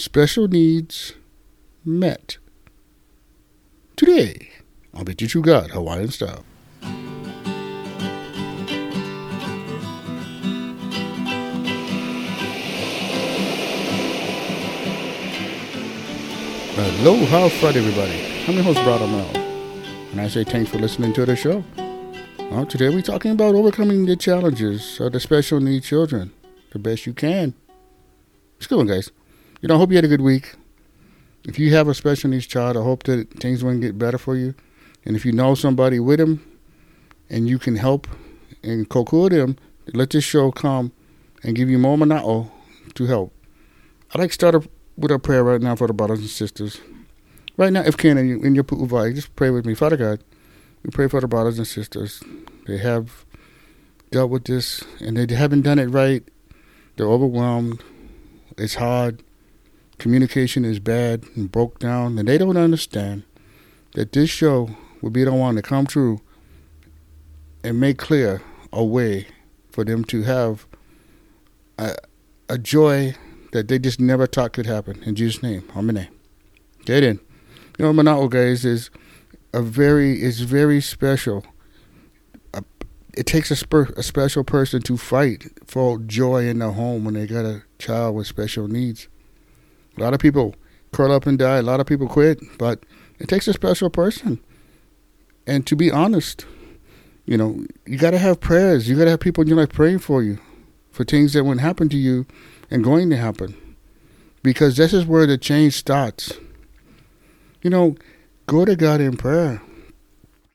special needs met. Today, I'll Bet You True God Hawaiian style. Aloha Friday, everybody. I'm your host, Brad Mel. And I say thanks for listening to the show. Well, today we're talking about overcoming the challenges of the special needs children the best you can. It's good one, guys. You know, I hope you had a good week. If you have a special needs child, I hope that things will get better for you. And if you know somebody with them and you can help and co them, let this show come and give you more mana'o to help. I'd like to start with a prayer right now for the brothers and sisters. Right now, if can, in your pu'uvai, just pray with me. Father God, we pray for the brothers and sisters. They have dealt with this and they haven't done it right. They're overwhelmed. It's hard. Communication is bad and broke down, and they don't understand that this show will be the one to come through and make clear a way for them to have a, a joy that they just never thought could happen. In Jesus' name, Amen. Get in. You know, Mana'o, guys, is a very, is very special. it takes a, spur, a special person to fight for joy in the home when they got a child with special needs. A lot of people curl up and die. A lot of people quit, but it takes a special person. And to be honest, you know, you got to have prayers. You got to have people in your life praying for you for things that won't happen to you and going to happen. Because this is where the change starts. You know, go to God in prayer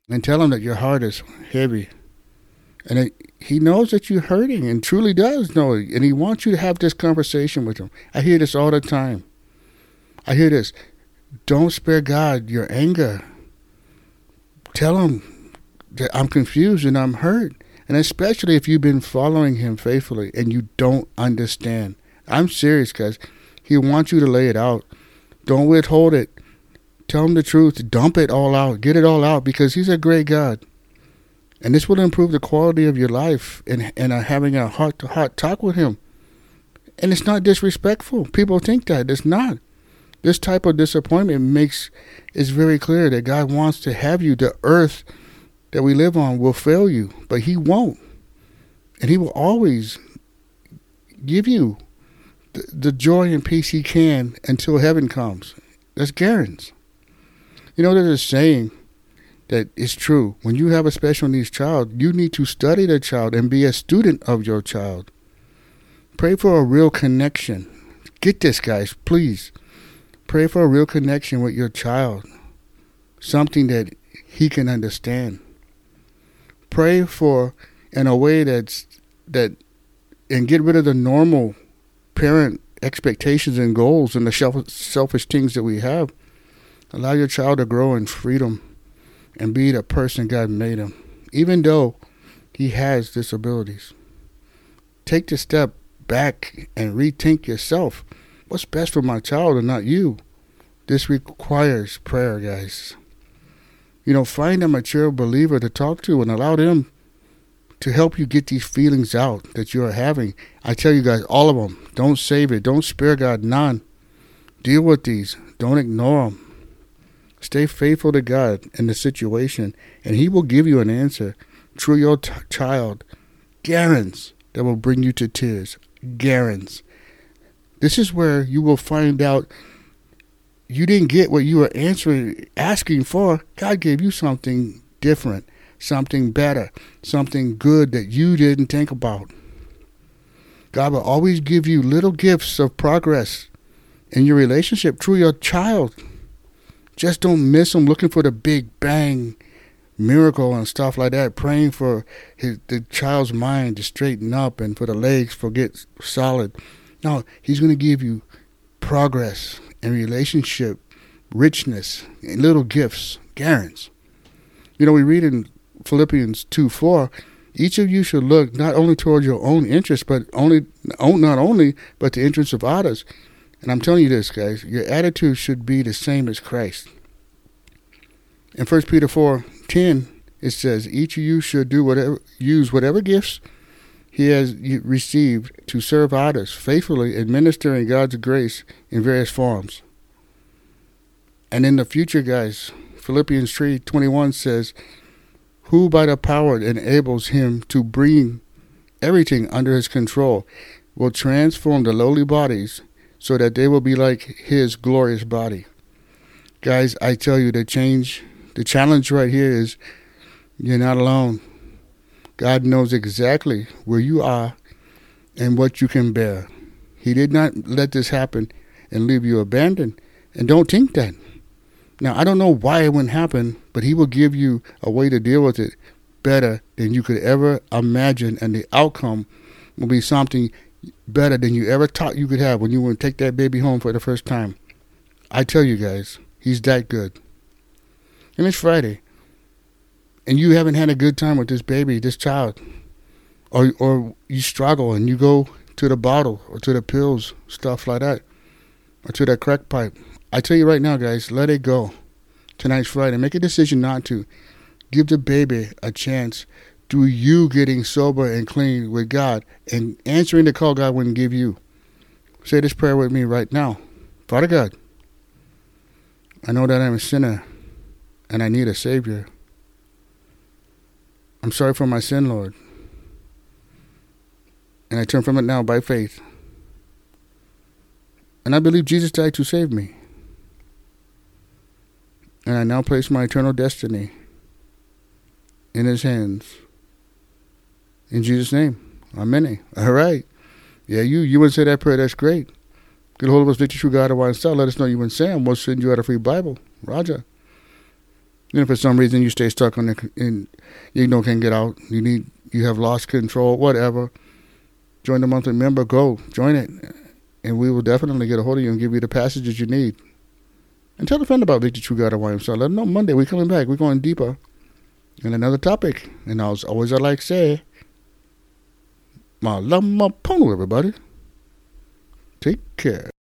and tell Him that your heart is heavy. And it, He knows that you're hurting and truly does know it. And He wants you to have this conversation with Him. I hear this all the time. I hear this. Don't spare God your anger. Tell Him that I'm confused and I'm hurt. And especially if you've been following Him faithfully and you don't understand. I'm serious, guys. He wants you to lay it out. Don't withhold it. Tell him the truth. Dump it all out. Get it all out because he's a great God. And this will improve the quality of your life and, and uh, having a heart to heart talk with him. And it's not disrespectful. People think that. It's not. This type of disappointment makes it's very clear that God wants to have you. The earth that we live on will fail you, but He won't. And He will always give you the, the joy and peace He can until heaven comes. That's Garen's. You know, there's a saying that is true. When you have a special needs child, you need to study the child and be a student of your child. Pray for a real connection. Get this, guys, please. Pray for a real connection with your child, something that he can understand. Pray for in a way that's that, and get rid of the normal parent expectations and goals and the selfish things that we have. Allow your child to grow in freedom and be the person God made him, even though he has disabilities. Take the step back and rethink yourself. What's best for my child and not you? This requires prayer, guys. You know, find a mature believer to talk to and allow them to help you get these feelings out that you are having. I tell you guys, all of them. Don't save it. Don't spare God none. Deal with these. Don't ignore them. Stay faithful to God in the situation, and He will give you an answer through your t- child. Garants that will bring you to tears. Garants. This is where you will find out you didn't get what you were answering, asking for. God gave you something different, something better, something good that you didn't think about. God will always give you little gifts of progress in your relationship through your child. Just don't miss him looking for the big bang miracle and stuff like that, praying for his, the child's mind to straighten up and for the legs to get solid. No, he's going to give you progress and relationship, richness, and little gifts, guarantees. You know, we read in Philippians 2 4, each of you should look not only toward your own interest, but only not only, but the interests of others. And I'm telling you this, guys, your attitude should be the same as Christ. In 1 Peter 4 10, it says, Each of you should do whatever use whatever gifts he has received to serve others faithfully, administering God's grace in various forms. And in the future, guys, Philippians 3 21 says, Who by the power enables him to bring everything under his control will transform the lowly bodies so that they will be like his glorious body. Guys, I tell you, the change, the challenge right here is you're not alone. God knows exactly where you are and what you can bear. He did not let this happen and leave you abandoned. And don't think that. Now, I don't know why it wouldn't happen, but He will give you a way to deal with it better than you could ever imagine, and the outcome will be something better than you ever thought you could have when you went take that baby home for the first time. I tell you guys, He's that good. And it's Friday and you haven't had a good time with this baby, this child, or or you struggle and you go to the bottle or to the pills, stuff like that, or to that crack pipe. I tell you right now, guys, let it go. Tonight's Friday. Make a decision not to. Give the baby a chance through you getting sober and clean with God and answering the call God wouldn't give you. Say this prayer with me right now. Father God, I know that I'm a sinner and I need a Savior. I'm sorry for my sin, Lord. And I turn from it now by faith. And I believe Jesus died to save me. And I now place my eternal destiny in his hands. In Jesus' name. Amen. All right. Yeah, you you would say that prayer. That's great. Get a hold of us, Victory True God of Wine. Let us know you and Sam. We'll send you out a free Bible. Roger. Then if for some reason you stay stuck on the, and you know can't get out, you need you have lost control, whatever. Join the monthly member. Go join it, and we will definitely get a hold of you and give you the passages you need. And tell a friend about Victor True God of YMCA. Let them know Monday we're coming back. We're going deeper And another topic. And as always, I like say, my love, my pono, everybody. Take care.